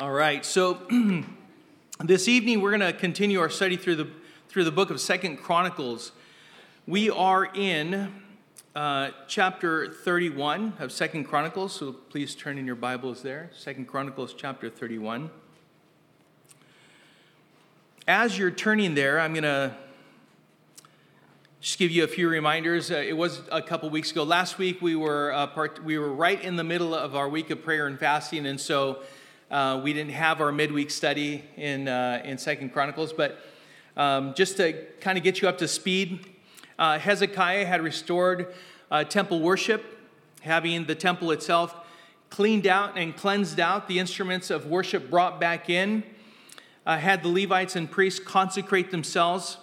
All right, so this evening we're going to continue our study through the through the book of Second Chronicles. We are in uh, chapter 31 of Second Chronicles, so please turn in your Bibles there. Second Chronicles, chapter 31. As you're turning there, I'm going to just give you a few reminders. Uh, it was a couple weeks ago. Last week we were uh, part, we were right in the middle of our week of prayer and fasting, and so uh, we didn't have our midweek study in, uh, in Second Chronicles, but um, just to kind of get you up to speed, uh, Hezekiah had restored uh, temple worship, having the temple itself cleaned out and cleansed out, the instruments of worship brought back in, uh, had the Levites and priests consecrate themselves.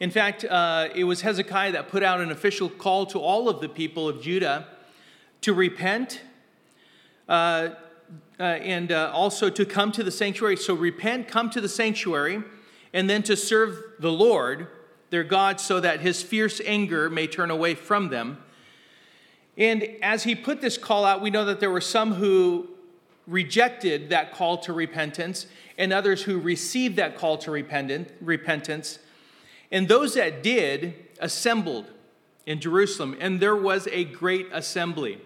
In fact, uh, it was Hezekiah that put out an official call to all of the people of Judah to repent uh, and uh, also to come to the sanctuary. So repent, come to the sanctuary, and then to serve the Lord, their God, so that his fierce anger may turn away from them. And as he put this call out, we know that there were some who rejected that call to repentance, and others who received that call to repentance. And those that did assembled in Jerusalem, and there was a great assembly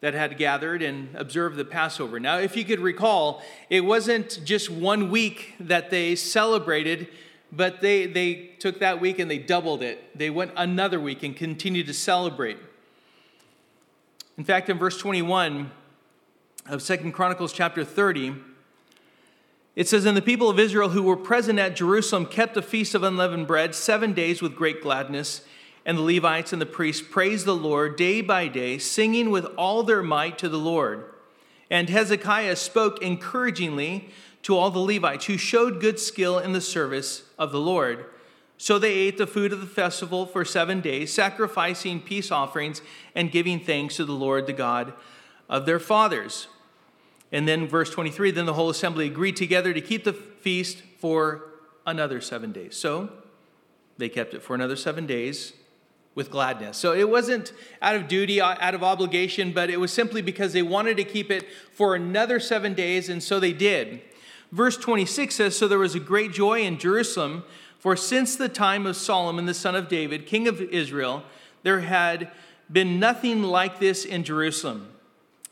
that had gathered and observed the Passover. Now, if you could recall, it wasn't just one week that they celebrated, but they, they took that week and they doubled it. They went another week and continued to celebrate. In fact, in verse 21 of Second Chronicles chapter 30, it says, And the people of Israel who were present at Jerusalem kept the feast of unleavened bread seven days with great gladness and the Levites and the priests praised the Lord day by day, singing with all their might to the Lord. And Hezekiah spoke encouragingly to all the Levites who showed good skill in the service of the Lord. So they ate the food of the festival for seven days, sacrificing peace offerings and giving thanks to the Lord, the God of their fathers. And then, verse 23 then the whole assembly agreed together to keep the feast for another seven days. So they kept it for another seven days with gladness. So it wasn't out of duty, uh, out of obligation, but it was simply because they wanted to keep it for another seven days, and so they did. Verse 26 says So there was a great joy in Jerusalem, for since the time of Solomon, the son of David, king of Israel, there had been nothing like this in Jerusalem.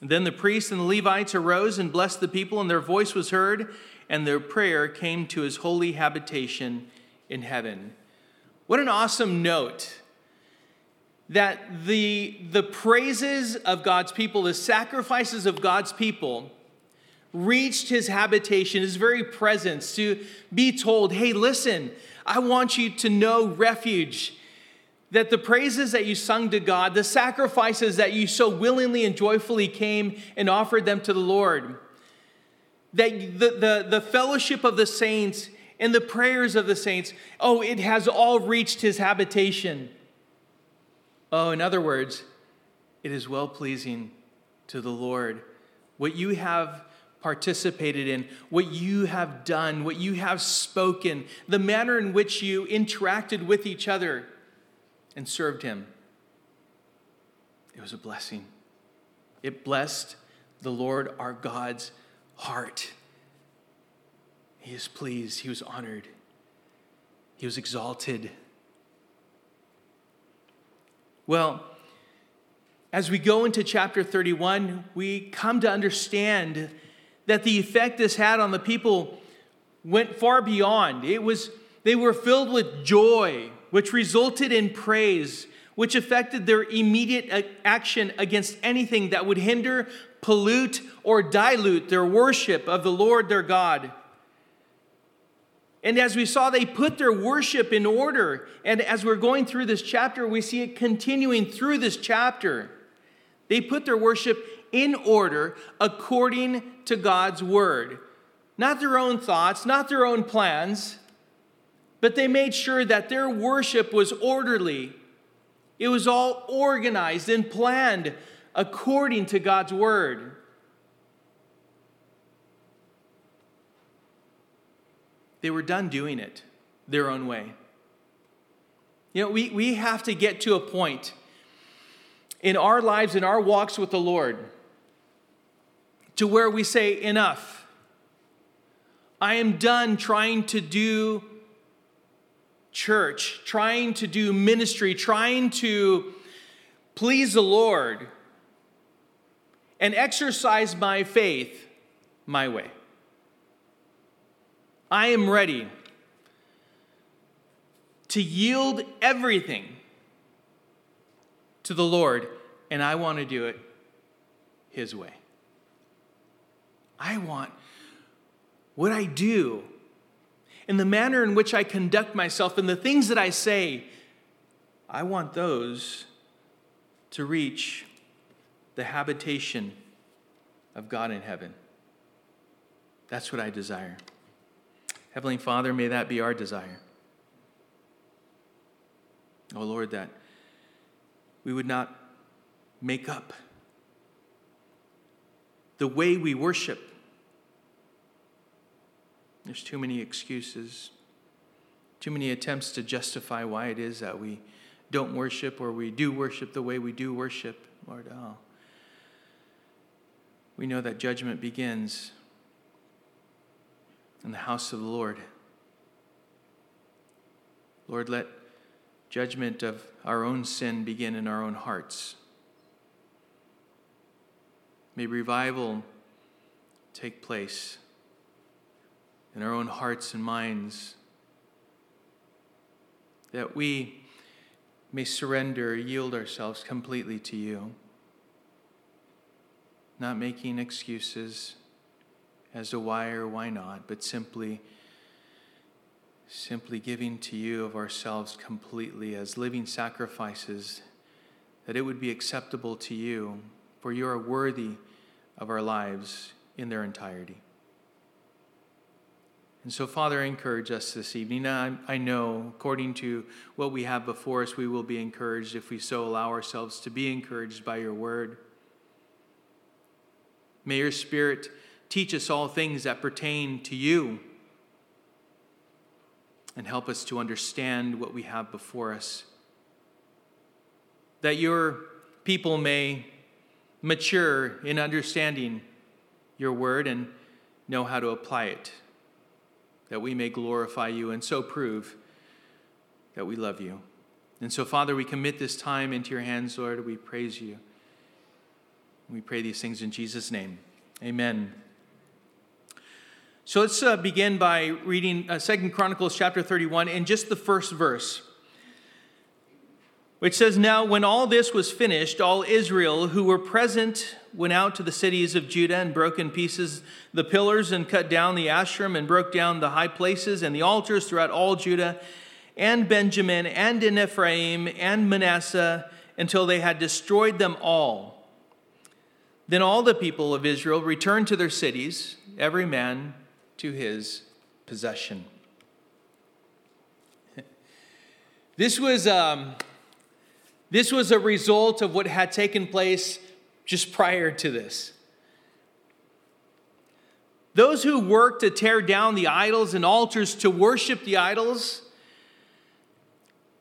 Then the priests and the Levites arose and blessed the people, and their voice was heard, and their prayer came to his holy habitation in heaven. What an awesome note that the, the praises of God's people, the sacrifices of God's people, reached his habitation, his very presence, to be told, hey, listen, I want you to know refuge. That the praises that you sung to God, the sacrifices that you so willingly and joyfully came and offered them to the Lord, that the, the, the fellowship of the saints and the prayers of the saints, oh, it has all reached his habitation. Oh, in other words, it is well pleasing to the Lord. What you have participated in, what you have done, what you have spoken, the manner in which you interacted with each other and served Him. It was a blessing. It blessed the Lord our God's heart. He is pleased, He was honored, He was exalted. Well, as we go into chapter 31, we come to understand that the effect this had on the people went far beyond. It was they were filled with joy, which resulted in praise, which affected their immediate action against anything that would hinder, pollute, or dilute their worship of the Lord their God. And as we saw, they put their worship in order. And as we're going through this chapter, we see it continuing through this chapter. They put their worship in order according to God's word. Not their own thoughts, not their own plans, but they made sure that their worship was orderly. It was all organized and planned according to God's word. They were done doing it their own way. You know, we, we have to get to a point in our lives, in our walks with the Lord, to where we say, enough. I am done trying to do church, trying to do ministry, trying to please the Lord and exercise my faith my way. I am ready to yield everything to the Lord, and I want to do it His way. I want what I do and the manner in which I conduct myself and the things that I say, I want those to reach the habitation of God in heaven. That's what I desire. Heavenly Father, may that be our desire. Oh Lord, that we would not make up the way we worship. There's too many excuses, too many attempts to justify why it is that we don't worship or we do worship the way we do worship. Lord, oh. We know that judgment begins in the house of the Lord. Lord, let judgment of our own sin begin in our own hearts. May revival take place in our own hearts and minds, that we may surrender, yield ourselves completely to you, not making excuses as to why or why not, but simply simply giving to you of ourselves completely as living sacrifices, that it would be acceptable to you, for you are worthy of our lives in their entirety. And so, Father, encourage us this evening. I, I know, according to what we have before us, we will be encouraged if we so allow ourselves to be encouraged by your word. May your Spirit teach us all things that pertain to you and help us to understand what we have before us. That your people may mature in understanding your word and know how to apply it. That we may glorify you and so prove that we love you. And so, Father, we commit this time into your hands, Lord. We praise you. We pray these things in Jesus' name. Amen. So let's uh, begin by reading uh, Second Chronicles chapter 31 in just the first verse, which says, Now when all this was finished, all Israel who were present went out to the cities of Judah and broke in pieces the pillars and cut down the Asherim and broke down the high places and the altars throughout all Judah and Benjamin and in Ephraim and Manasseh until they had destroyed them all. Then all the people of Israel returned to their cities, every man to his possession. This was, um, this was a result of what had taken place just prior to this. Those who worked to tear down the idols and altars to worship the idols,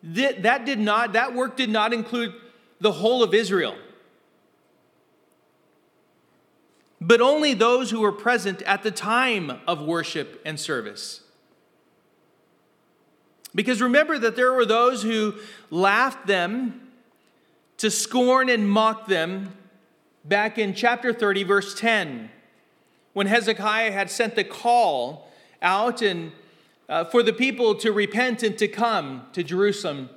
that, that did not, that work did not include the whole of Israel. But only those who were present at the time of worship and service. Because remember that there were those who laughed them to scorn and mock them back in chapter 30, verse 10, when Hezekiah had sent the call out and uh, for the people to repent and to come to Jerusalem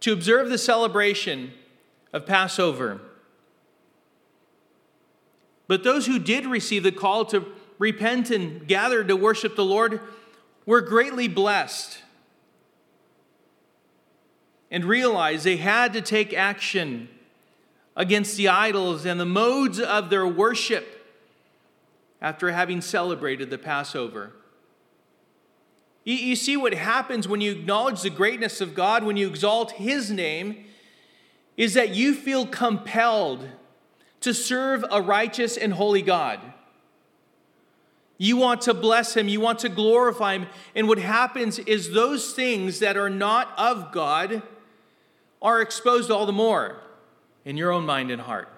to observe the celebration of Passover. But those who did receive the call to repent and gather to worship the Lord were greatly blessed and realized they had to take action against the idols and the modes of their worship after having celebrated the Passover. You, see what happens when you acknowledge the greatness of God, when you exalt His name, is that you feel compelled to serve a righteous and holy God. You want to bless him, you want to glorify him. And what happens is those things that are not of God are exposed all the more in your own mind and heart.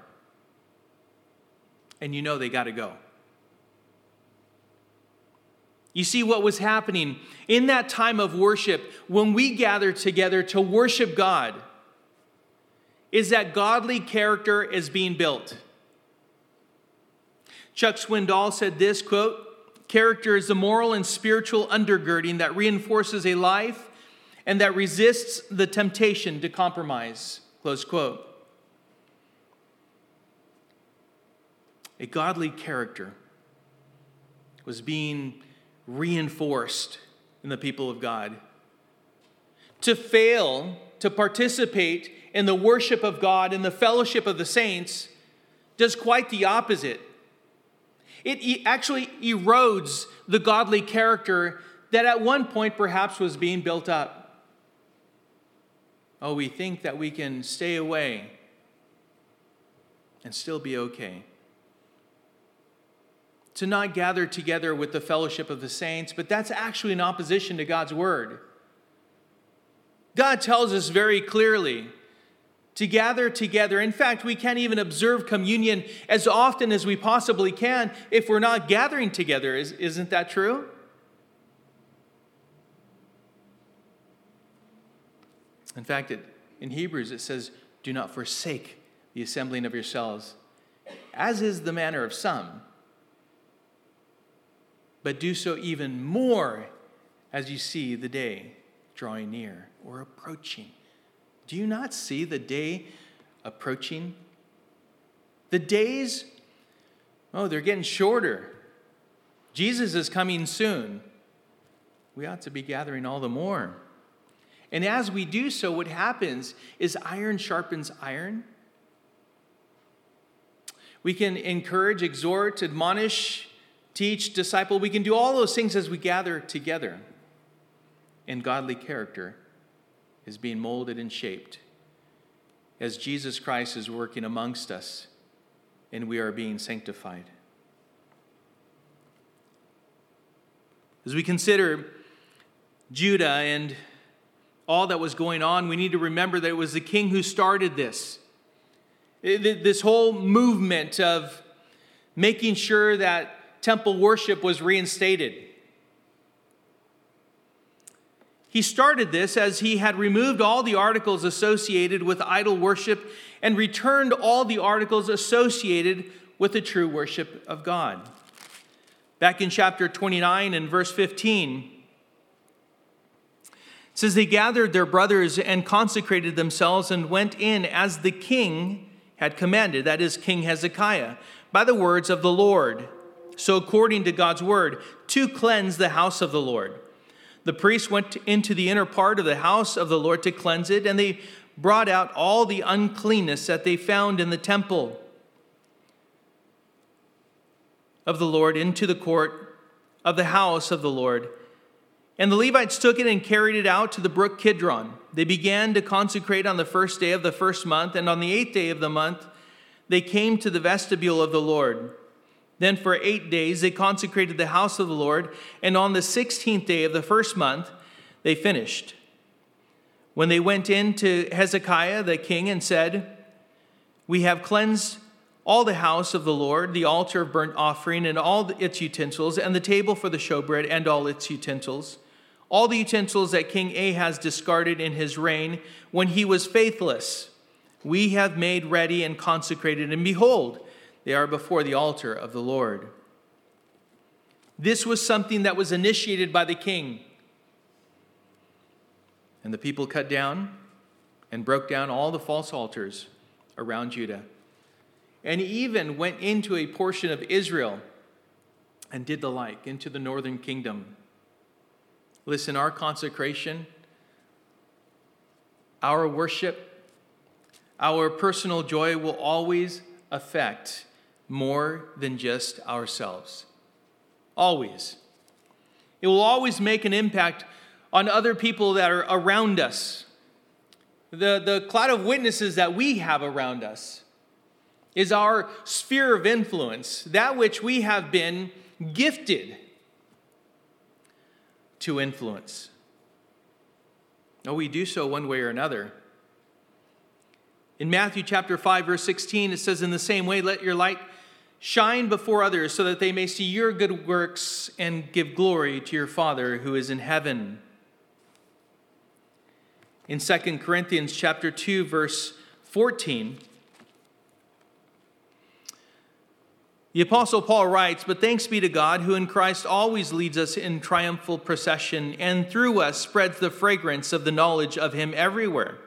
And you know they got to go. You see what was happening in that time of worship when we gather together to worship God is that godly character is being built. Chuck Swindoll said this quote, character is the moral and spiritual undergirding that reinforces a life and that resists the temptation to compromise. Close quote. A godly character was being reinforced in the people of God. To fail to participate in the worship of God and the fellowship of the saints does quite the opposite. It actually erodes the godly character that at one point perhaps was being built up. Oh, we think that we can stay away and still be okay to not gather together with the fellowship of the saints, but that's actually in opposition to God's word. God tells us very clearly to gather together. In fact, we can't even observe communion as often as we possibly can if we're not gathering together. Is, not that true? In fact, it, in Hebrews it says, Do not forsake the assembling of yourselves, as is the manner of some but do so even more as you see the day drawing near or approaching. Do you not see the day approaching? The days, oh, they're getting shorter. Jesus is coming soon. We ought to be gathering all the more. And as we do so, what happens is iron sharpens iron. We can encourage, exhort, admonish, teach, disciple. We can do all those things as we gather together. in godly character is being molded and shaped as Jesus Christ is working amongst us and we are being sanctified. As we consider Judah and all that was going on, we need to remember that it was the king who started this. This whole movement of making sure that temple worship was reinstated. He started this as he had removed all the articles associated with idol worship and returned all the articles associated with the true worship of God. Back in chapter 29 and verse 15, it says, They gathered their brothers and consecrated themselves and went in as the king had commanded, that is, King Hezekiah, by the words of the Lord so, according to God's word, to cleanse the house of the Lord. The priests went into the inner part of the house of the Lord to cleanse it, and they brought out all the uncleanness that they found in the temple of the Lord into the court of the house of the Lord. And the Levites took it and carried it out to the brook Kidron. They began to consecrate on the first day of the first month, and on the eighth day of the month, they came to the vestibule of the Lord. Then for eight days they consecrated the house of the Lord, and on the sixteenth day of the first month they finished. When they went in to Hezekiah the king and said, We have cleansed all the house of the Lord, the altar of burnt offering, and all its utensils, and the table for the showbread, and all its utensils, all the utensils that King Ahaz discarded in his reign when he was faithless, we have made ready and consecrated, and behold, they are before the altar of the Lord. This was something that was initiated by the king. And the people cut down and broke down all the false altars around Judah, and even went into a portion of Israel and did the like into the northern kingdom. Listen, our consecration, our worship, our personal joy will always affect more than just ourselves. Always. It will always make an impact on other people that are around us. The, the cloud of witnesses that we have around us is our sphere of influence, that which we have been gifted to influence. No, we do so one way or another. In Matthew chapter 5 verse 16 it says in the same way let your light Shine before others so that they may see your good works and give glory to your Father who is in heaven. In 2 Corinthians chapter 2 verse 14, the apostle Paul writes, "But thanks be to God who in Christ always leads us in triumphal procession and through us spreads the fragrance of the knowledge of him everywhere."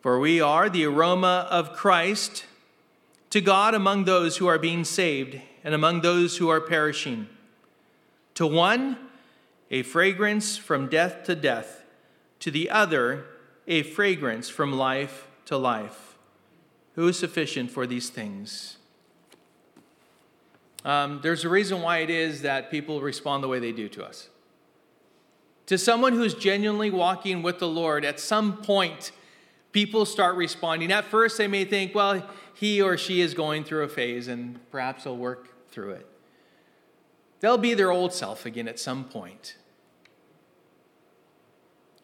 For we are the aroma of Christ to God among those who are being saved and among those who are perishing. To one, a fragrance from death to death, to the other, a fragrance from life to life. Who is sufficient for these things? Um, there's a reason why it is that people respond the way they do to us. To someone who's genuinely walking with the Lord, at some point, people start responding. At first, they may think, well, he or she is going through a phase and perhaps they'll work through it. They'll be their old self again at some point.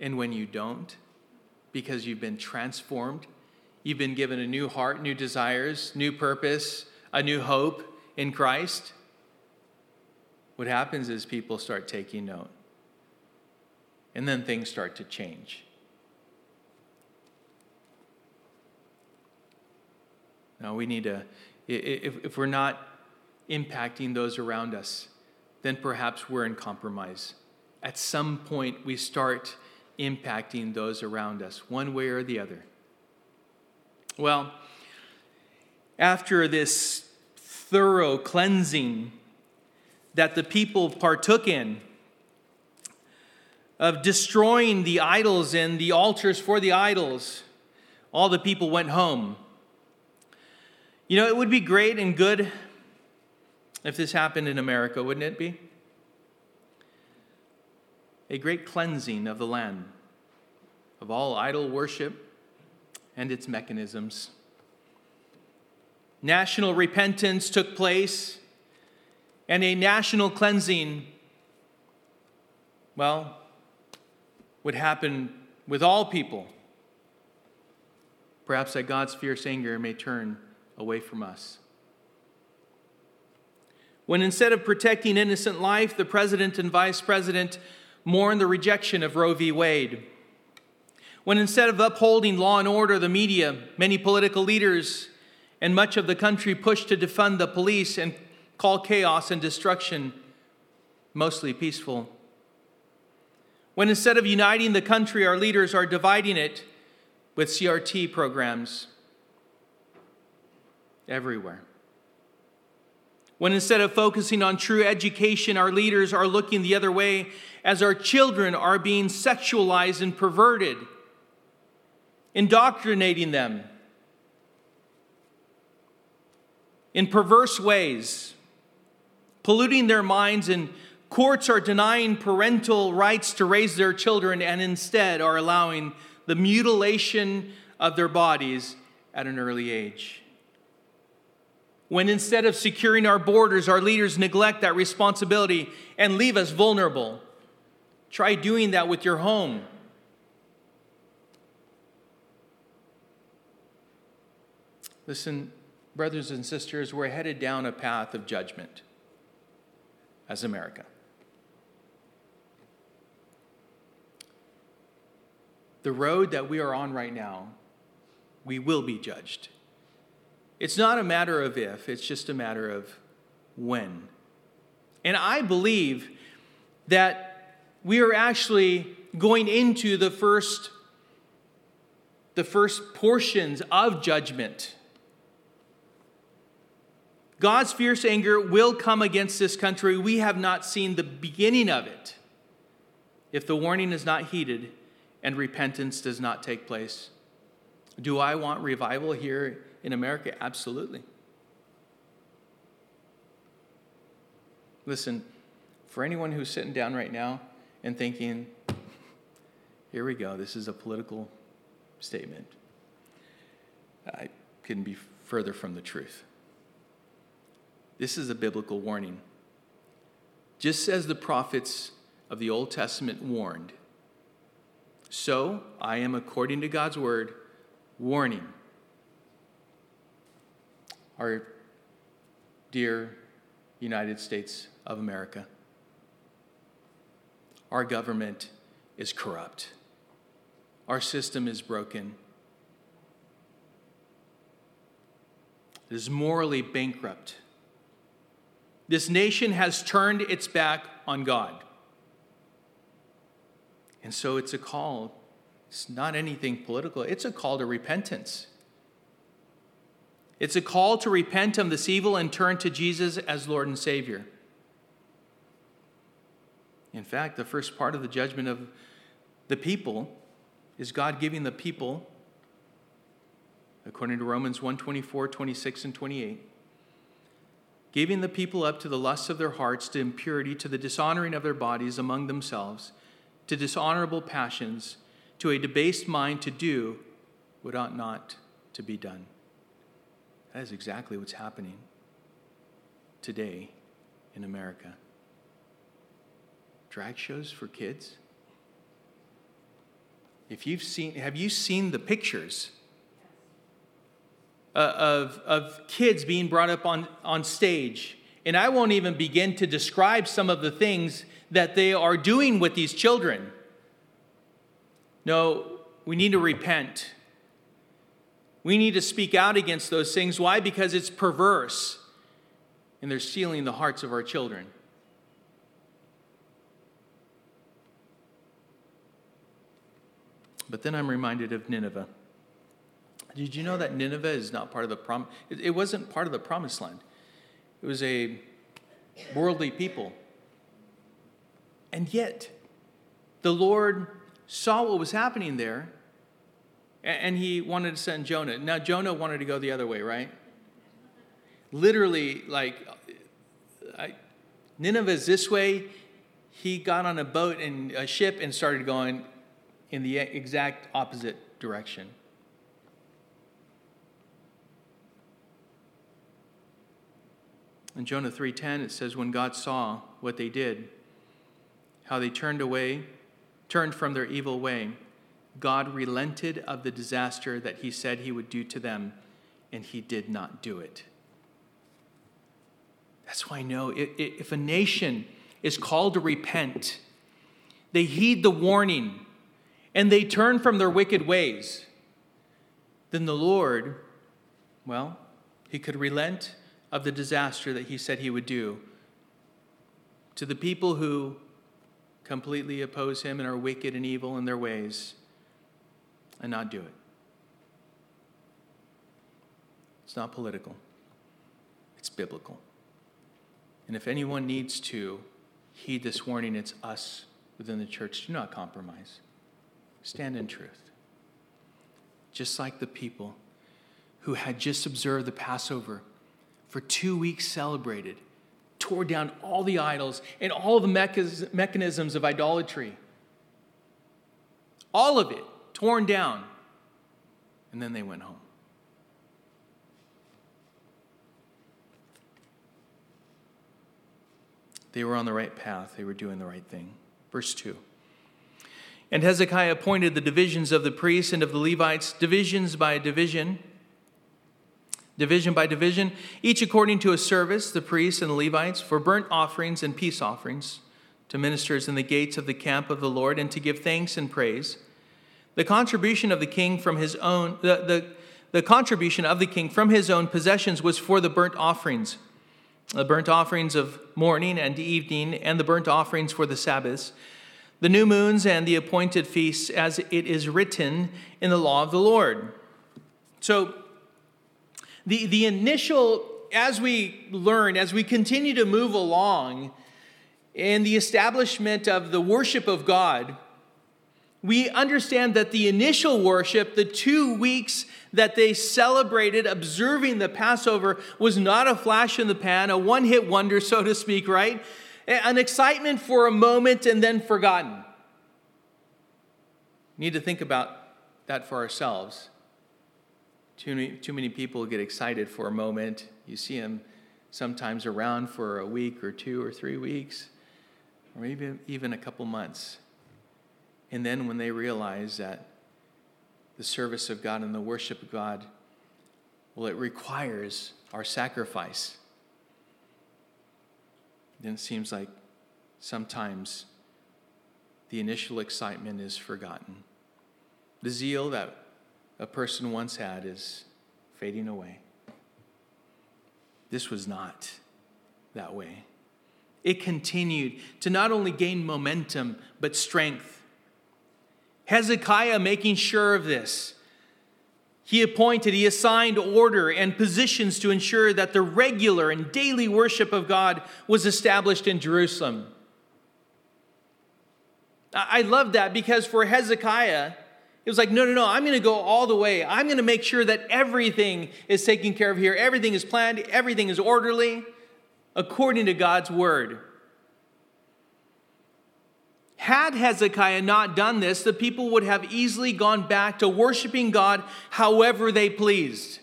And when you don't, because you've been transformed, you've been given a new heart, new desires, new purpose, a new hope in Christ, what happens is people start taking note. And then things start to change. Now, we need to, if, if we're not impacting those around us, then perhaps we're in compromise. At some point, we start impacting those around us, one way or the other. Well, after this thorough cleansing that the people partook in, of destroying the idols and the altars for the idols, all the people went home. You know, it would be great and good if this happened in America, wouldn't it be? A great cleansing of the land of all idol worship and its mechanisms. National repentance took place, and a national cleansing, well, would happen with all people. Perhaps that God's fierce anger may turn away from us. When instead of protecting innocent life, the president and vice president mourn the rejection of Roe v. Wade. When instead of upholding law and order, the media, many political leaders, and much of the country push to defund the police and call chaos and destruction mostly peaceful. When instead of uniting the country, our leaders are dividing it with CRT programs everywhere. When instead of focusing on true education, our leaders are looking the other way as our children are being sexualized and perverted, indoctrinating them in perverse ways, polluting their minds, and courts are denying parental rights to raise their children and instead are allowing the mutilation of their bodies at an early age when instead of securing our borders, our leaders neglect that responsibility and leave us vulnerable. Try doing that with your home. Listen, brothers and sisters, we're headed down a path of judgment as America. The road that we are on right now, we will be judged. It's not a matter of if, it's just a matter of when. And I believe that we are actually going into the first the first portions of judgment. God's fierce anger will come against this country. We have not seen the beginning of it if the warning is not heeded and repentance does not take place. Do I want revival here in America? Absolutely. Listen, for anyone who's sitting down right now and thinking, here we go, this is a political statement, I couldn't be further from the truth. This is a biblical warning. Just as the prophets of the Old Testament warned, so I am, according to God's word, warning our dear United States of America. Our government is corrupt. Our system is broken. It is morally bankrupt. This nation has turned its back on God. And so it's a call. It's not anything political, it's a call to repentance. It's a call to repent of this evil and turn to Jesus as Lord and Savior. In fact, the first part of the judgment of the people is God giving the people, according to Romans 1 24, 26, and 28, giving the people up to the lusts of their hearts, to impurity, to the dishonoring of their bodies among themselves, to dishonorable passions, to a debased mind to do what ought not to be done. That is exactly what's happening today in America. Drag shows for kids. If you've seen, have you seen the pictures uh, of, of kids being brought up on, on stage. And I won't even begin to describe some of the things that they are doing with these children. No, we need to repent. We need to speak out against those things. Why? Because it's perverse and they're stealing the hearts of our children. But then I'm reminded of Nineveh. Did you know that Nineveh is not part of the prom? It wasn't part of the promised land. It was a worldly people. And yet, the Lord saw what was happening there, and he wanted to send Jonah. Now, Jonah wanted to go the other way, right? Literally, like, I, Nineveh is this way. He got on a boat and a ship and started going in the exact opposite direction. In Jonah 3:10 it says when God saw what they did, how they turned away, turned from their evil way, God relented of the disaster that he said he would do to them, and he did not do it. That's why I know if a nation is called to repent, they heed the warning and they turn from their wicked ways, then the Lord, well, he could relent of the disaster that he said he would do to the people who completely oppose him and are wicked and evil in their ways and not do it. It's not political, it's biblical. And if anyone needs to heed this warning, it's us within the church. Do not compromise, stand in truth. Just like the people who had just observed the Passover for two weeks celebrated, tore down all the idols and all the mechanisms of idolatry. All of it torn down. And then they went home. They were on the right path, they were doing the right thing. Verse 2. And Hezekiah appointed the divisions of the priests and of the Levites, divisions by division division by division, each according to a service, the priests and the Levites, for burnt offerings and peace offerings, to ministers in the gates of the camp of the Lord, and to give thanks and praise. The contribution of the king from his own, the, the, the contribution of the king from his own possessions was for the burnt offerings, the burnt offerings of morning and evening, and the burnt offerings for the Sabbaths, the new moons and the appointed feasts, as it is written in the law of the Lord. So the, the initial, as we learn, as we continue to move along in the establishment of the worship of God, we understand that the initial worship, the two weeks that they celebrated observing the Passover, was not a flash in the pan, a one hit wonder, so to speak, right? An excitement for a moment and then forgotten. We need to think about that for ourselves. Too many, too many people get excited for a moment. You see them sometimes around for a week or two or three weeks, or maybe even a couple months. And then when they realize that the service of God and the worship of God, well, it requires our sacrifice. then it seems like sometimes the initial excitement is forgotten. The zeal that a person once had is fading away. This was not that way. It continued to not only gain momentum, but strength. Hezekiah making sure of this. He appointed, he assigned order and positions to ensure that the regular and daily worship of God was established in Jerusalem. I love that because for Hezekiah, it was like, no, no, no, I'm going to go all the way. I'm going to make sure that everything is taken care of here. Everything is planned, everything is orderly according to God's word. Had Hezekiah not done this, the people would have easily gone back to worshiping God however they pleased.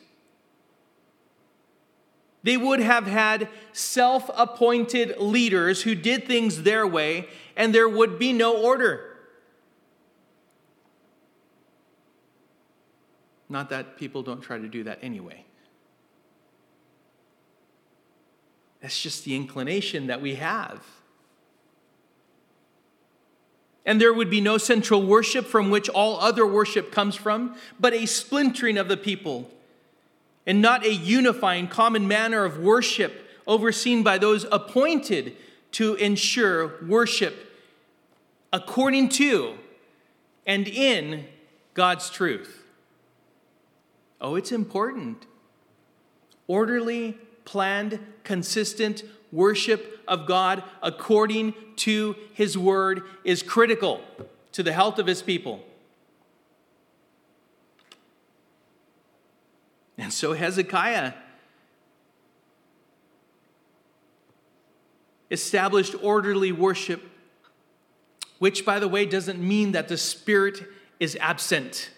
They would have had self appointed leaders who did things their way, and there would be no order. Not that people don't try to do that anyway. That's just the inclination that we have. And there would be no central worship from which all other worship comes from, but a splintering of the people, and not a unifying common manner of worship overseen by those appointed to ensure worship according to and in God's truth. Oh, it's important. Orderly, planned, consistent worship of God according to His word is critical to the health of His people. And so Hezekiah established orderly worship, which, by the way, doesn't mean that the Spirit is absent.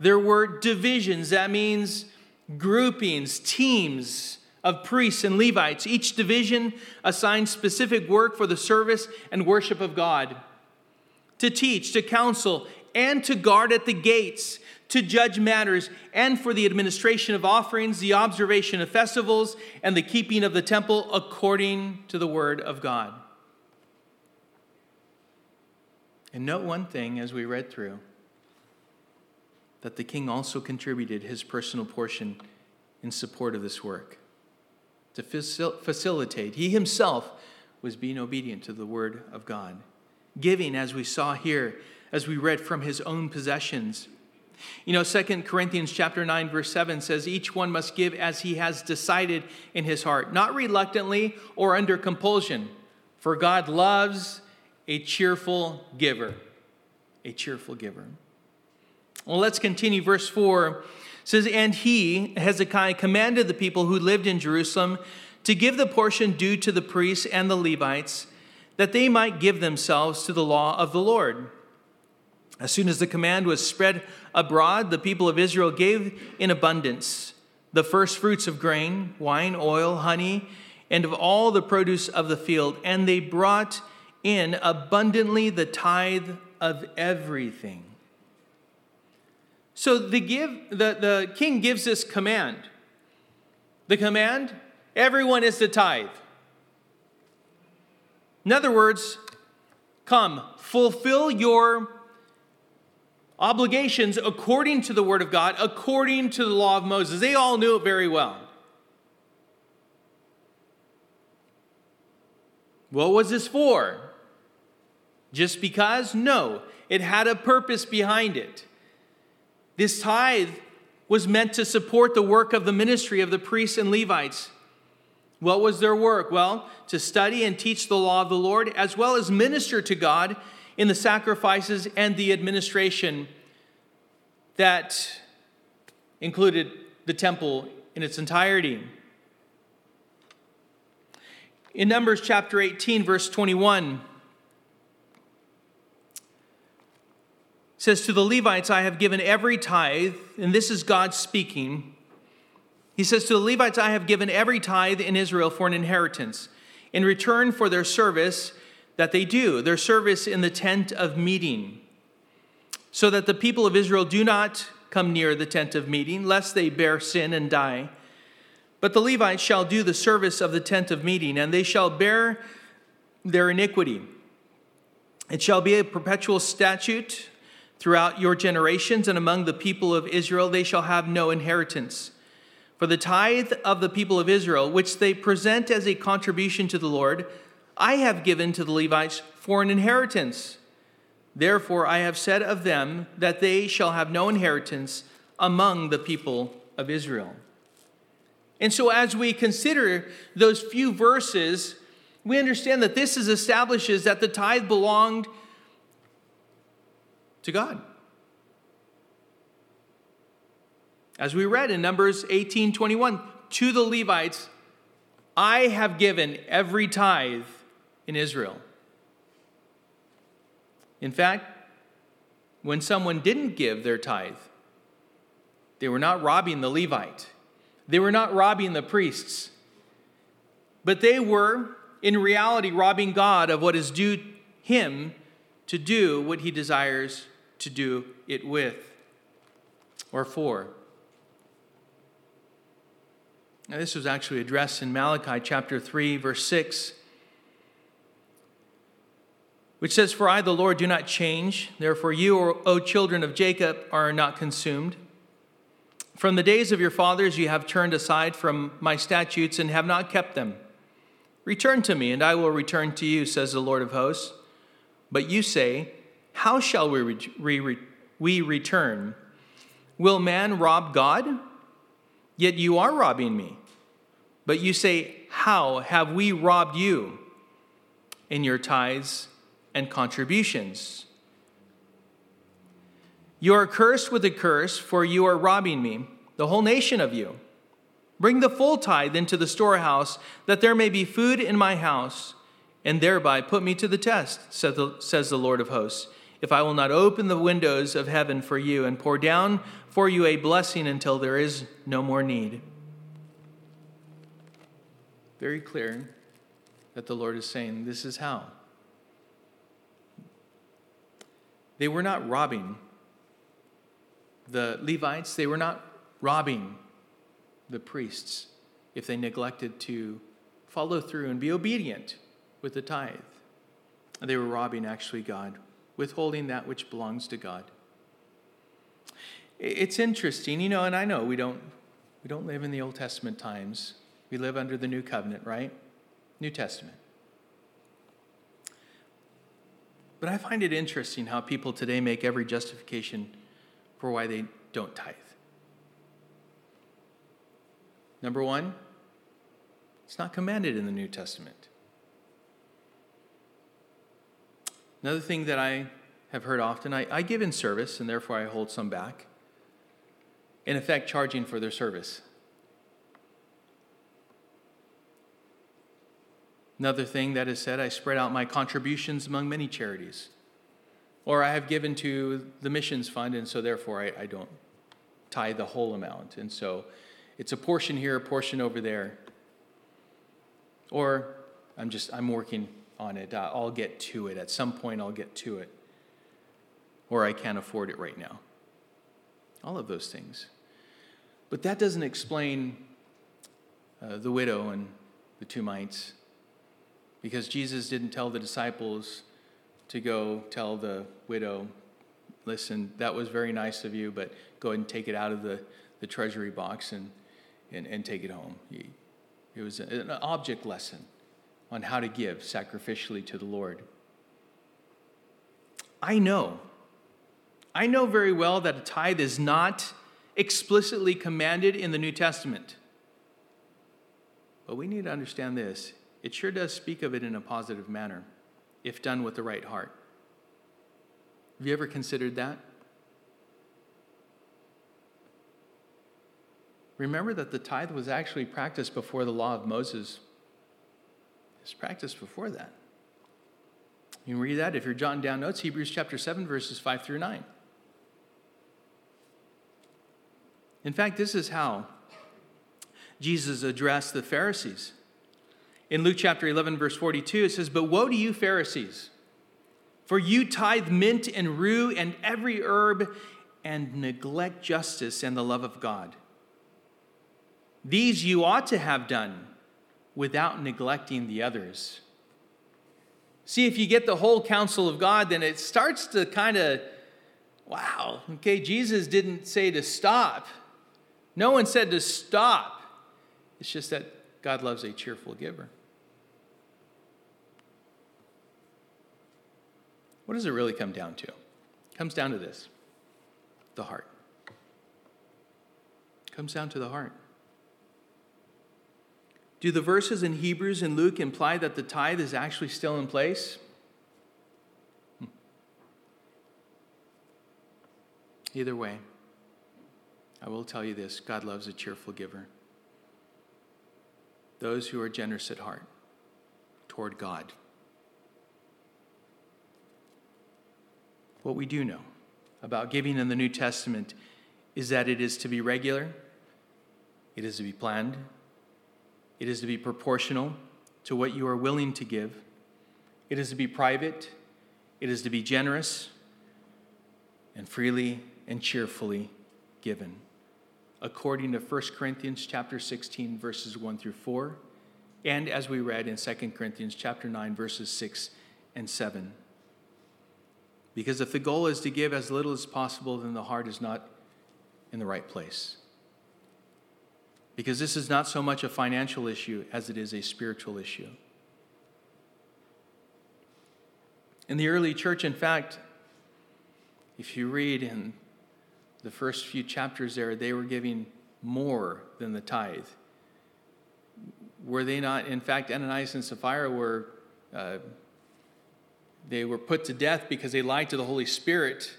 There were divisions, that means groupings, teams of priests and Levites. Each division assigned specific work for the service and worship of God to teach, to counsel, and to guard at the gates, to judge matters, and for the administration of offerings, the observation of festivals, and the keeping of the temple according to the word of God. And note one thing as we read through that the king also contributed his personal portion in support of this work to facil- facilitate. He himself was being obedient to the word of God, giving, as we saw here, as we read from his own possessions. You know, Second Corinthians chapter 9 verse 7 says each one must give as he has decided in his heart, not reluctantly or under compulsion, for God loves a cheerful giver. A cheerful giver. Well, let's continue. Verse 4 says, And he, Hezekiah, commanded the people who lived in Jerusalem to give the portion due to the priests and the Levites, that they might give themselves to the law of the Lord. As soon as the command was spread abroad, the people of Israel gave in abundance the first fruits of grain, wine, oil, honey, and of all the produce of the field, and they brought in abundantly the tithe of everything. So the, give, the, the king gives this command. The command everyone is to tithe. In other words, come, fulfill your obligations according to the word of God, according to the law of Moses. They all knew it very well. What was this for? Just because? No, it had a purpose behind it. This tithe was meant to support the work of the ministry of the priests and Levites. What was their work? Well, to study and teach the law of the Lord, as well as minister to God in the sacrifices and the administration that included the temple in its entirety. In Numbers chapter 18, verse 21, says, To the Levites I have given every tithe, and this is God speaking. He says, To the Levites I have given every tithe in Israel for an inheritance, in return for their service that they do, their service in the tent of meeting, so that the people of Israel do not come near the tent of meeting, lest they bear sin and die. But the Levites shall do the service of the tent of meeting, and they shall bear their iniquity. It shall be a perpetual statute throughout your generations, and among the people of Israel they shall have no inheritance. For the tithe of the people of Israel, which they present as a contribution to the Lord, I have given to the Levites for an inheritance. Therefore, I have said of them that they shall have no inheritance among the people of Israel. And so, as we consider those few verses, we understand that this is establishes that the tithe belonged to God. As we read in Numbers 18 21, to the Levites, I have given every tithe in Israel. In fact, when someone didn't give their tithe, they were not robbing the Levite, they were not robbing the priests, but they were, in reality, robbing God of what is due him to do what he desires to do it with or for. Now, this was actually addressed in Malachi chapter 3, verse 6 which says, For I, the Lord, do not change. Therefore, you, O children of Jacob, are not consumed. From the days of your fathers, you have turned aside from my statutes and have not kept them. Return to me, and I will return to you, says the Lord of hosts. But you say, How shall we, re- we return? Will man rob God? Yet you are robbing me. But you say, How have we robbed you? In your tithes and contributions. You are cursed with a curse, for you are robbing me, the whole nation of you. Bring the full tithe into the storehouse, that there may be food in my house, and thereby put me to the test, says the Lord of hosts, if I will not open the windows of heaven for you and pour down for you a blessing until there is no more need. Very clear that the Lord is saying, This is how. They were not robbing the Levites, they were not robbing the priests if they neglected to follow through and be obedient with the tithe. They were robbing actually God, withholding that which belongs to God. It's interesting, you know, and I know we don't we don't live in the Old Testament times. We live under the New Covenant, right? New Testament. But I find it interesting how people today make every justification for why they don't tithe. Number one, it's not commanded in the New Testament. Another thing that I have heard often I, I give in service, and therefore I hold some back, in effect, charging for their service. Another thing that is said, I spread out my contributions among many charities. Or I have given to the missions fund, and so therefore I, I don't tithe the whole amount. And so it's a portion here, a portion over there. Or I'm just, I'm working on it. I'll get to it. At some point, I'll get to it. Or I can't afford it right now. All of those things. But that doesn't explain uh, the widow and the two mites because Jesus didn't tell the disciples to go tell the widow, listen, that was very nice of you, but go ahead and take it out of the, the treasury box and, and, and take it home. It was an object lesson on how to give sacrificially to the Lord. I know, I know very well that a tithe is not explicitly commanded in the New Testament. But we need to understand this it sure does speak of it in a positive manner if done with the right heart. Have you ever considered that? Remember that the tithe was actually practiced before the law of Moses. It's practiced before that. You can read that if you're jotting down notes, Hebrews chapter 7, verses 5 through 9. In fact, this is how Jesus addressed the Pharisees. In Luke chapter 11, verse 42, it says, But woe to you, Pharisees, for you tithe mint and rue and every herb, and neglect justice and the love of God. These you ought to have done without neglecting the others. See, if you get the whole counsel of God, then it starts to kind of, wow, okay, Jesus didn't say to stop. No one said to stop. It's just that God loves a cheerful giver. What does it really come down to? It comes down to this the heart. It comes down to the heart. Do the verses in Hebrews and Luke imply that the tithe is actually still in place? Hmm. Either way, I will tell you this God loves a cheerful giver. Those who are generous at heart toward God. What we do know about giving in the New Testament is that it is to be regular, it is to be planned, it is to be proportional to what you are willing to give, it is to be private, it is to be generous, and freely and cheerfully given. According to 1 Corinthians chapter 16 verses 1 through 4 and as we read in 2 Corinthians chapter 9 verses 6 and 7 because if the goal is to give as little as possible, then the heart is not in the right place. Because this is not so much a financial issue as it is a spiritual issue. In the early church, in fact, if you read in the first few chapters there, they were giving more than the tithe. Were they not, in fact, Ananias and Sapphira were uh, they were put to death because they lied to the Holy Spirit,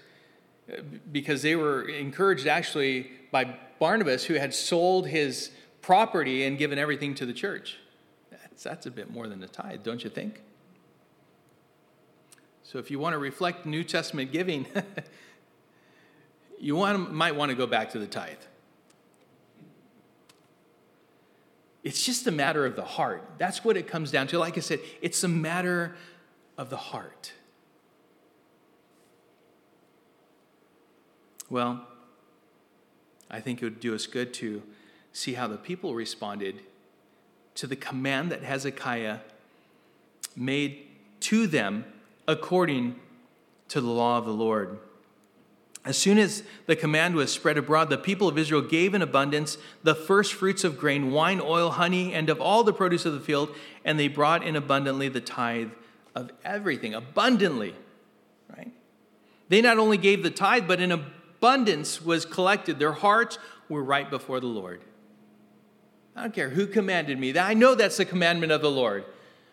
uh, because they were encouraged actually by Barnabas, who had sold his property and given everything to the church. That's, that's a bit more than a tithe, don't you think? So if you want to reflect New Testament giving, you want, might want to go back to the tithe. It's just a matter of the heart. That's what it comes down to. Like I said, it's a matter of the heart. Well, I think it would do us good to see how the people responded to the command that Hezekiah made to them according to the law of the Lord. As soon as the command was spread abroad, the people of Israel gave in abundance the first fruits of grain, wine, oil, honey, and of all the produce of the field, and they brought in abundantly the tithe of everything, abundantly, right? They not only gave the tithe, but in abundance was collected. Their hearts were right before the Lord. I don't care who commanded me. I know that's the commandment of the Lord.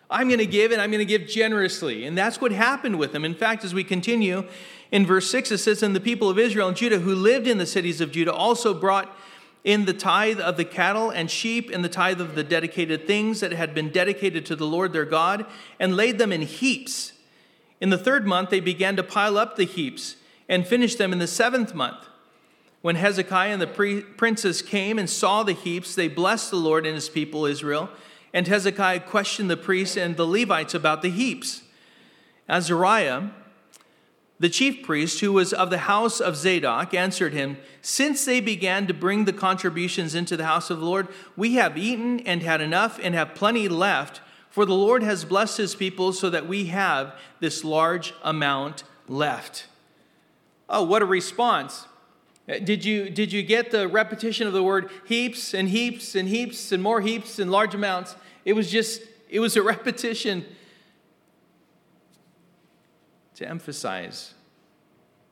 I'm going to give and I'm going to give generously. And that's what happened with them. In fact, as we continue in verse 6, it says, And the people of Israel and Judah who lived in the cities of Judah also brought in the tithe of the cattle and sheep, and the tithe of the dedicated things that had been dedicated to the Lord their God, and laid them in heaps. In the third month, they began to pile up the heaps and finished them in the seventh month. When Hezekiah and the princes came and saw the heaps, they blessed the Lord and his people Israel. And Hezekiah questioned the priests and the Levites about the heaps. Azariah, the chief priest, who was of the house of Zadok, answered him, Since they began to bring the contributions into the house of the Lord, we have eaten and had enough and have plenty left, for the Lord has blessed his people so that we have this large amount left. Oh, what a response! Uh, did you, did you get the repetition of the word heaps and heaps and heaps and more heaps and large amounts? It was just, it was a repetition to emphasize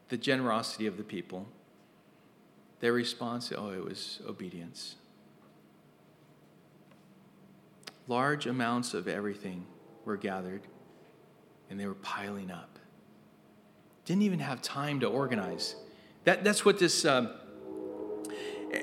the generosity of the people. Their response, oh, it was obedience. Large amounts of everything were gathered, and they were piling up. Didn't even have time to organize. That, that's what this. Um,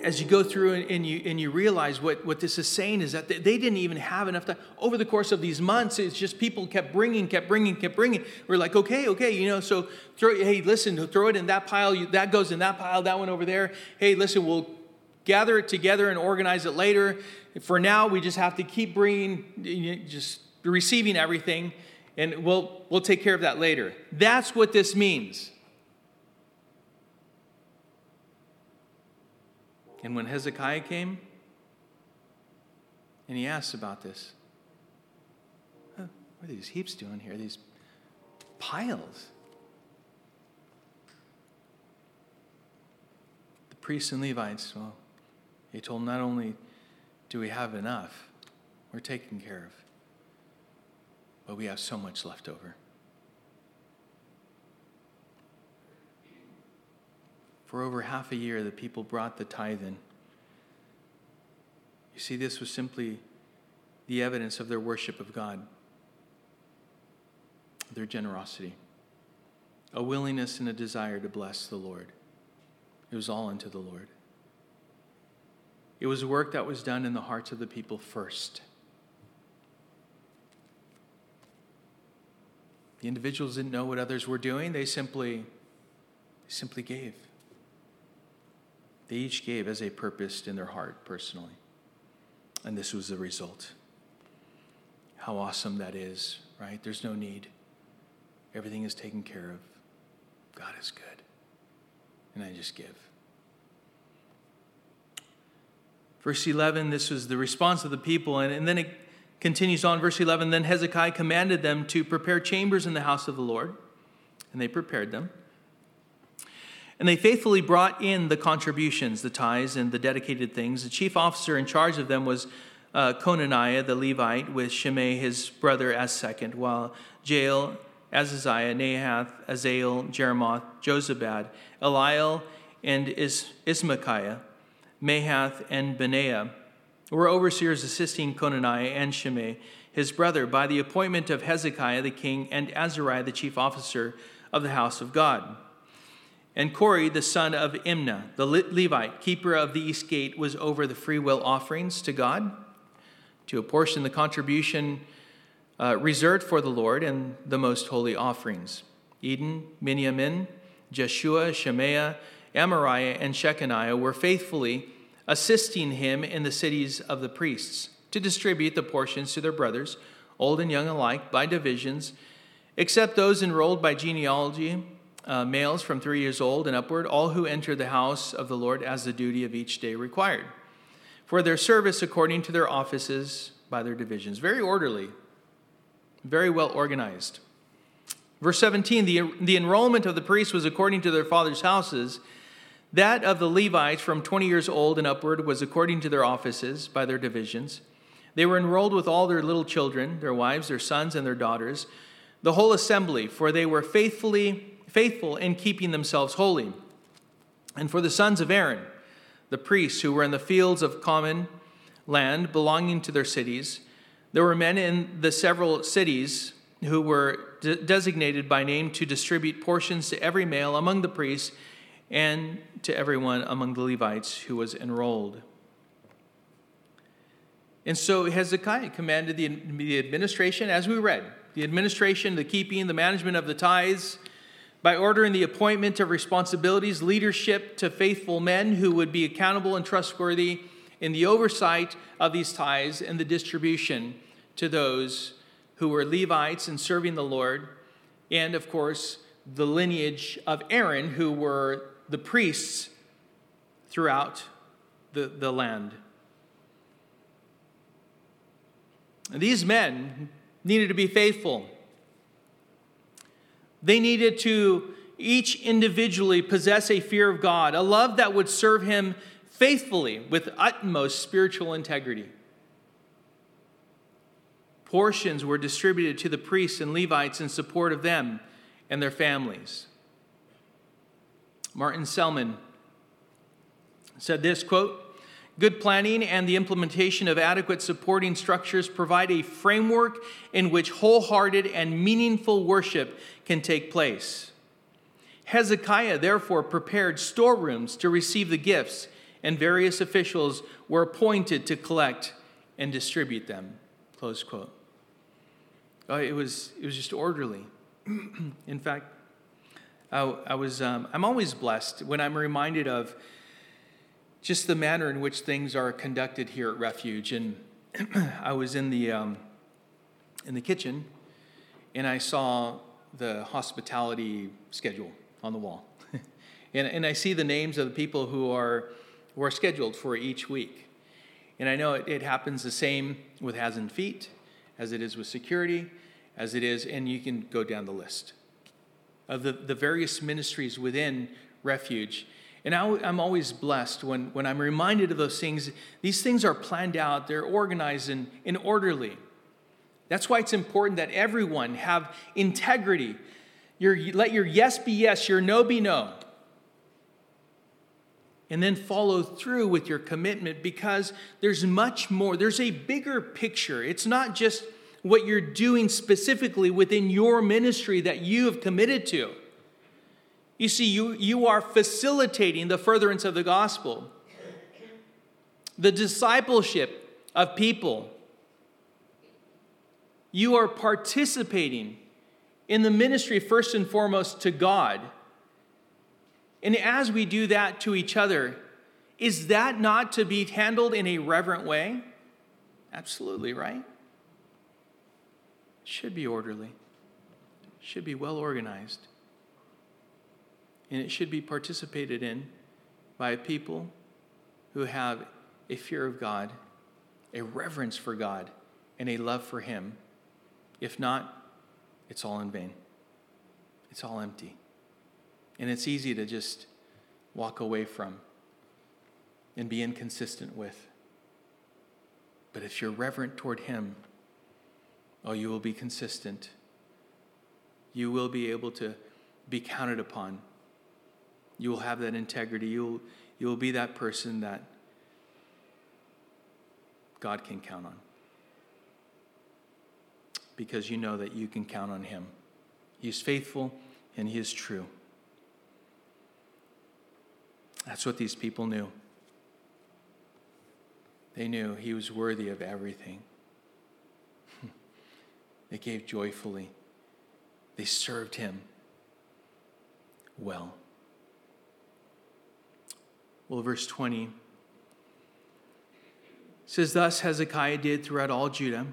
as you go through and, you, and you realize what, what this is saying is that they didn't even have enough time. Over the course of these months, it's just people kept bringing, kept bringing, kept bringing. We're like, okay, okay, you know, so throw, hey, listen, throw it in that pile. That goes in that pile, that one over there. Hey, listen, we'll gather it together and organize it later. For now, we just have to keep bringing, just receiving everything, and we'll, we'll take care of that later. That's what this means. And when Hezekiah came, and he asked about this, what are these heaps doing here? These piles. The priests and Levites, well, he told not only do we have enough, we're taken care of, but we have so much left over. For over half a year, the people brought the tithe in. You see, this was simply the evidence of their worship of God, their generosity, a willingness and a desire to bless the Lord. It was all unto the Lord. It was work that was done in the hearts of the people first. The individuals didn't know what others were doing, they simply, simply gave. They each gave as they purposed in their heart personally. And this was the result. How awesome that is, right? There's no need. Everything is taken care of. God is good. And I just give. Verse 11, this was the response of the people. And, and then it continues on, verse 11 Then Hezekiah commanded them to prepare chambers in the house of the Lord. And they prepared them. And they faithfully brought in the contributions, the tithes, and the dedicated things. The chief officer in charge of them was uh, Conaniah the Levite, with Shimei his brother as second, while Jael, Azaziah, Nahath, Asahel, Jerimoth, Jozabad, Eliel, and Is- Ismachiah, Mahath, and Benaiah were overseers assisting Conaniah and Shimei, his brother, by the appointment of Hezekiah the king and Azariah the chief officer of the house of God. And Kore, the son of Imnah, the Levite, keeper of the east gate, was over the freewill offerings to God, to apportion the contribution uh, reserved for the Lord and the most holy offerings. Eden, Miniamin, Jeshua, Shemaiah, Amariah, and Shecaniah were faithfully assisting him in the cities of the priests to distribute the portions to their brothers, old and young alike, by divisions, except those enrolled by genealogy uh, males from three years old and upward, all who enter the house of the Lord as the duty of each day required, for their service according to their offices by their divisions. Very orderly, very well organized. Verse 17 the, the enrollment of the priests was according to their fathers' houses. That of the Levites from 20 years old and upward was according to their offices by their divisions. They were enrolled with all their little children, their wives, their sons, and their daughters, the whole assembly, for they were faithfully faithful in keeping themselves holy. And for the sons of Aaron, the priests who were in the fields of common land belonging to their cities, there were men in the several cities who were de- designated by name to distribute portions to every male among the priests and to everyone among the Levites who was enrolled. And so Hezekiah commanded the, the administration, as we read, the administration, the keeping, the management of the tithes, by ordering the appointment of responsibilities, leadership to faithful men who would be accountable and trustworthy in the oversight of these tithes and the distribution to those who were Levites and serving the Lord, and of course, the lineage of Aaron, who were the priests throughout the, the land. And these men needed to be faithful. They needed to each individually possess a fear of God, a love that would serve Him faithfully with utmost spiritual integrity. Portions were distributed to the priests and Levites in support of them and their families. Martin Selman said this quote, Good planning and the implementation of adequate supporting structures provide a framework in which wholehearted and meaningful worship can take place. Hezekiah therefore prepared storerooms to receive the gifts, and various officials were appointed to collect and distribute them. Close quote. Oh, it, was, it was just orderly. in fact, I, I was, um, I'm always blessed when I'm reminded of just the manner in which things are conducted here at Refuge. And I was in the, um, in the kitchen and I saw the hospitality schedule on the wall. and, and I see the names of the people who are or scheduled for each week. And I know it, it happens the same with Hands and Feet as it is with security, as it is, and you can go down the list of the, the various ministries within Refuge. And I, am always blessed when, when I'm reminded of those things. These things are planned out, they're organized and, and orderly. That's why it's important that everyone have integrity. Your, let your yes be yes, your no be no. And then follow through with your commitment because there's much more. There's a bigger picture. It's not just what you're doing specifically within your ministry that you have committed to. You see, you, you are facilitating the furtherance of the gospel, the discipleship of people. You are participating in the ministry, first and foremost, to God. And as we do that to each other, is that not to be handled in a reverent way? Absolutely, right? Should be orderly, should be well organized and it should be participated in by people who have a fear of God, a reverence for God, and a love for Him. If not, it's all in vain. It's all empty. And it's easy to just walk away from and be inconsistent with. But if you're reverent toward Him, oh, you will be consistent. You will be able to be counted upon you will have that integrity. You'll, you will be that person that God can count on. Because you know that you can count on Him. He is faithful and He is true. That's what these people knew. They knew He was worthy of everything. They gave joyfully, they served Him well. Well, verse 20 says, Thus Hezekiah did throughout all Judah,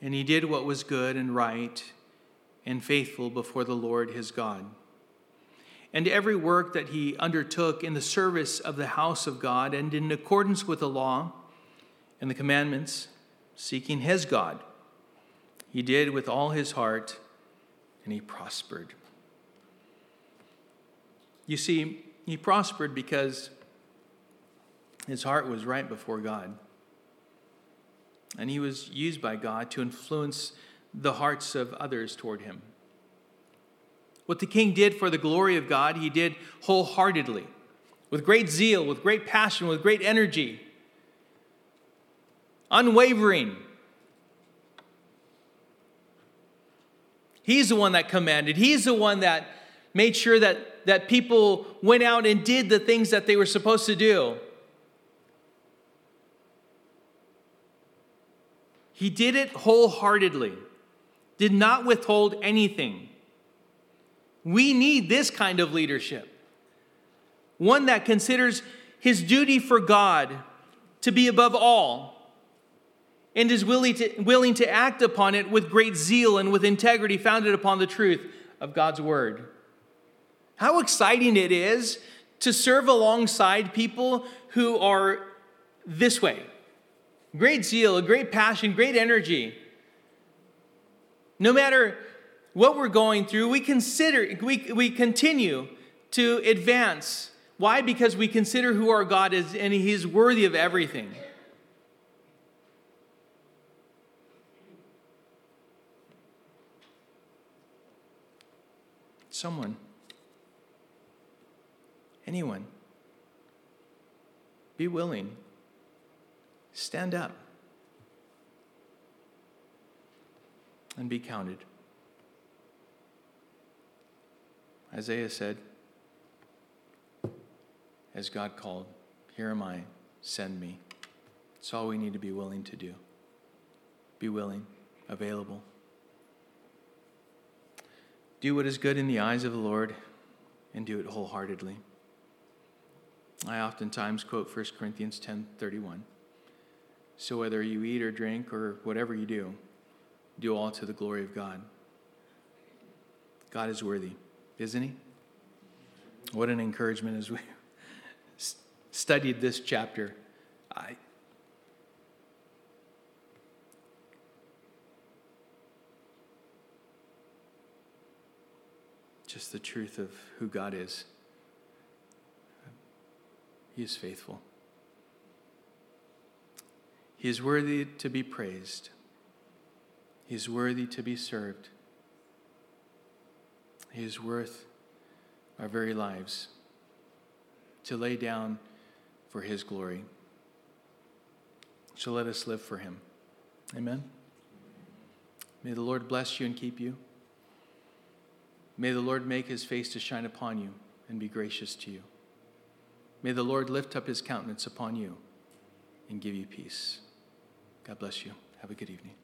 and he did what was good and right and faithful before the Lord his God. And every work that he undertook in the service of the house of God and in accordance with the law and the commandments, seeking his God, he did with all his heart, and he prospered. You see, he prospered because his heart was right before God. And he was used by God to influence the hearts of others toward him. What the king did for the glory of God, he did wholeheartedly, with great zeal, with great passion, with great energy, unwavering. He's the one that commanded, he's the one that made sure that, that people went out and did the things that they were supposed to do. He did it wholeheartedly, did not withhold anything. We need this kind of leadership one that considers his duty for God to be above all and is willing to, willing to act upon it with great zeal and with integrity founded upon the truth of God's word. How exciting it is to serve alongside people who are this way great zeal, a great passion, great energy. No matter what we're going through, we consider, we, we continue to advance. Why? Because we consider who our God is and He's worthy of everything. Someone, anyone, be willing Stand up and be counted. Isaiah said, as God called, Here am I, send me. It's all we need to be willing to do. Be willing, available. Do what is good in the eyes of the Lord and do it wholeheartedly. I oftentimes quote 1 Corinthians 10 31. So whether you eat or drink or whatever you do, do all to the glory of God. God is worthy, isn't He? What an encouragement as we studied this chapter, I, just the truth of who God is. He is faithful. He is worthy to be praised. He is worthy to be served. He is worth our very lives to lay down for His glory. So let us live for Him. Amen. May the Lord bless you and keep you. May the Lord make His face to shine upon you and be gracious to you. May the Lord lift up His countenance upon you and give you peace. God bless you. Have a good evening.